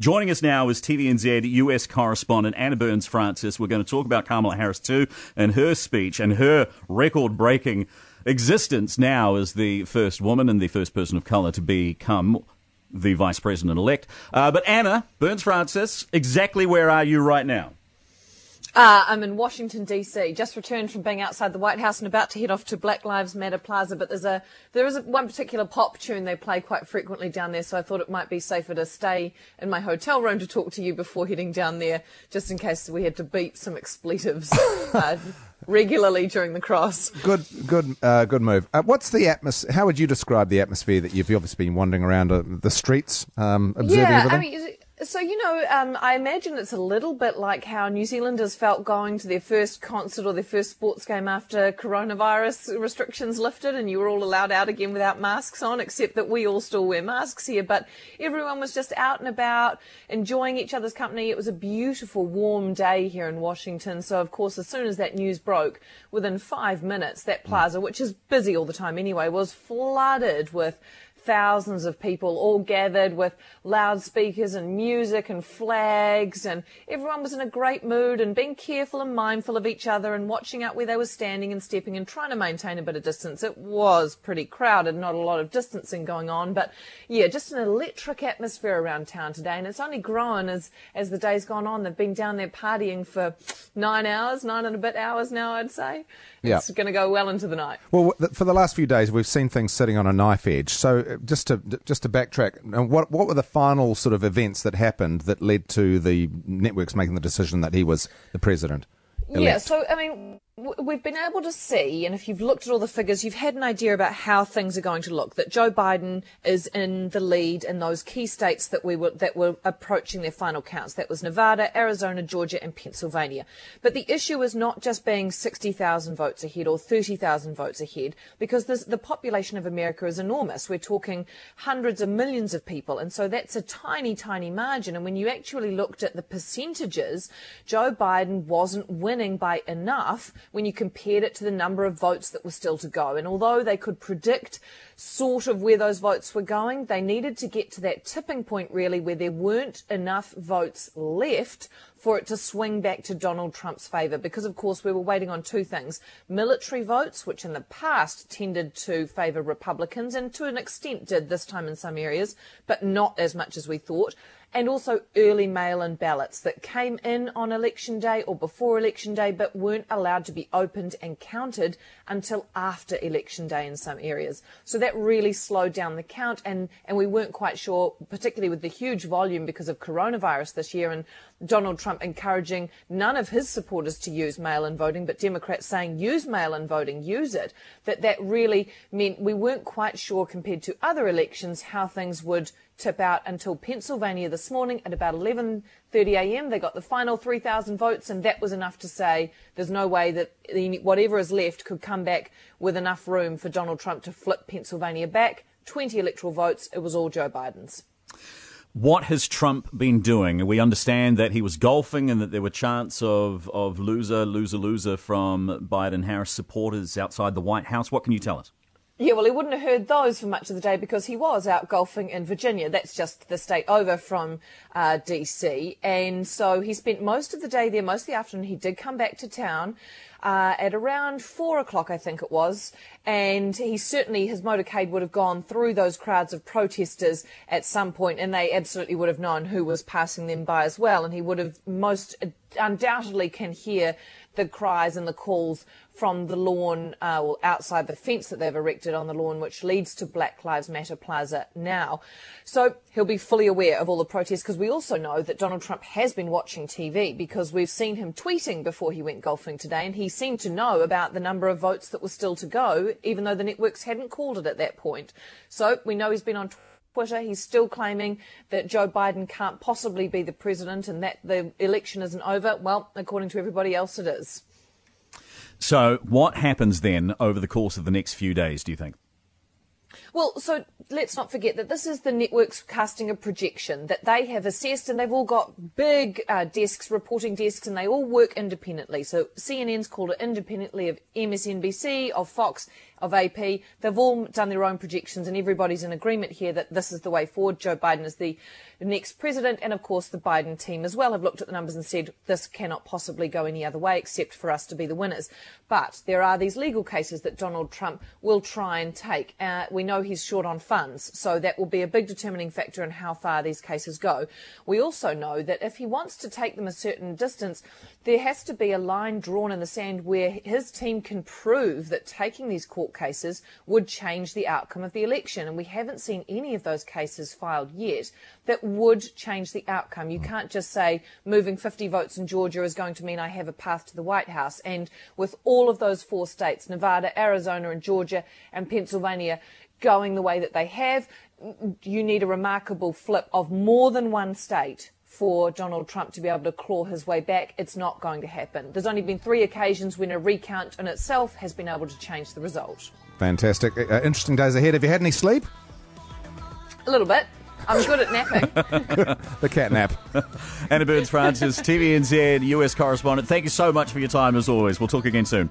Joining us now is TVNZ US correspondent Anna Burns Francis. We're going to talk about Kamala Harris too and her speech and her record breaking existence now as the first woman and the first person of colour to become the vice president elect. Uh, but Anna Burns Francis, exactly where are you right now? Uh, I'm in Washington D.C. Just returned from being outside the White House and about to head off to Black Lives Matter Plaza. But there's a there is a, one particular pop tune they play quite frequently down there, so I thought it might be safer to stay in my hotel room to talk to you before heading down there, just in case we had to beep some expletives uh, regularly during the cross. Good, good, uh, good move. Uh, what's the atmosphere? How would you describe the atmosphere that you've obviously been wandering around uh, the streets, um, observing yeah, everything? I mean so, you know, um, I imagine it's a little bit like how New Zealanders felt going to their first concert or their first sports game after coronavirus restrictions lifted and you were all allowed out again without masks on, except that we all still wear masks here. But everyone was just out and about, enjoying each other's company. It was a beautiful, warm day here in Washington. So, of course, as soon as that news broke, within five minutes, that plaza, which is busy all the time anyway, was flooded with thousands of people all gathered with loudspeakers and music and flags and everyone was in a great mood and being careful and mindful of each other and watching out where they were standing and stepping and trying to maintain a bit of distance. It was pretty crowded, not a lot of distancing going on, but yeah, just an electric atmosphere around town today and it's only grown as, as the day's gone on. They've been down there partying for nine hours, nine and a bit hours now, I'd say. Yeah. It's going to go well into the night. Well, for the last few days, we've seen things sitting on a knife edge. So, uh, just to just to backtrack, what what were the final sort of events that happened that led to the networks making the decision that he was the president? Elect? Yeah. So, I mean we've been able to see, and if you've looked at all the figures, you've had an idea about how things are going to look. That Joe Biden is in the lead in those key states that we were that were approaching their final counts. That was Nevada, Arizona, Georgia, and Pennsylvania. But the issue is not just being 60,000 votes ahead or 30,000 votes ahead, because the population of America is enormous. We're talking hundreds of millions of people, and so that's a tiny, tiny margin. And when you actually looked at the percentages, Joe Biden wasn't winning by enough when you compared it to the number of votes that were still to go. And although they could predict sort of where those votes were going, they needed to get to that tipping point really where there weren't enough votes left for it to swing back to Donald Trump's favour. Because, of course, we were waiting on two things military votes, which in the past tended to favour Republicans and to an extent did this time in some areas, but not as much as we thought and also early mail-in ballots that came in on election day or before election day but weren't allowed to be opened and counted until after election day in some areas. So that really slowed down the count and, and we weren't quite sure, particularly with the huge volume because of coronavirus this year and Donald Trump encouraging none of his supporters to use mail-in voting, but Democrats saying use mail-in voting, use it, that that really meant we weren't quite sure compared to other elections how things would tip out until Pennsylvania this morning at about 11:30 a.m. They got the final 3,000 votes, and that was enough to say there's no way that whatever is left could come back with enough room for Donald Trump to flip Pennsylvania back. 20 electoral votes. It was all Joe Biden's. What has Trump been doing? We understand that he was golfing and that there were chants of, of loser, loser, loser from Biden Harris supporters outside the White House. What can you tell us? Yeah, well, he wouldn't have heard those for much of the day because he was out golfing in Virginia. That's just the state over from uh, DC. And so he spent most of the day there, most of the afternoon. He did come back to town uh, at around four o'clock, I think it was. And he certainly, his motorcade would have gone through those crowds of protesters at some point, and they absolutely would have known who was passing them by as well. And he would have most undoubtedly can hear the cries and the calls from the lawn uh, well, outside the fence that they've erected on the lawn, which leads to Black Lives Matter Plaza now. So he'll be fully aware of all the protests because we also know that Donald Trump has been watching TV because we've seen him tweeting before he went golfing today, and he seemed to know about the number of votes that were still to go, even though the networks hadn't called it at that point. So we know he's been on Twitter. He's still claiming that Joe Biden can't possibly be the president and that the election isn't over. Well, according to everybody else, it is. So, what happens then over the course of the next few days, do you think? Well, so let's not forget that this is the networks casting a projection that they have assessed, and they've all got big uh, desks, reporting desks, and they all work independently. So CNN's called it independently of MSNBC, of Fox, of AP. They've all done their own projections, and everybody's in agreement here that this is the way forward. Joe Biden is the next president, and of course, the Biden team as well have looked at the numbers and said this cannot possibly go any other way except for us to be the winners. But there are these legal cases that Donald Trump will try and take. Uh, we know he's short on funds, so that will be a big determining factor in how far these cases go. We also know that if he wants to take them a certain distance, there has to be a line drawn in the sand where his team can prove that taking these court cases would change the outcome of the election. And we haven't seen any of those cases filed yet that would change the outcome. You can't just say moving 50 votes in Georgia is going to mean I have a path to the White House. And with all of those four states, Nevada, Arizona, and Georgia, and Pennsylvania, going the way that they have, you need a remarkable flip of more than one state for Donald Trump to be able to claw his way back. It's not going to happen. There's only been three occasions when a recount in itself has been able to change the result. Fantastic. Uh, interesting days ahead. Have you had any sleep? A little bit. I'm good at napping. the cat nap. Anna Burns Francis, TVNZ US correspondent. Thank you so much for your time as always. We'll talk again soon.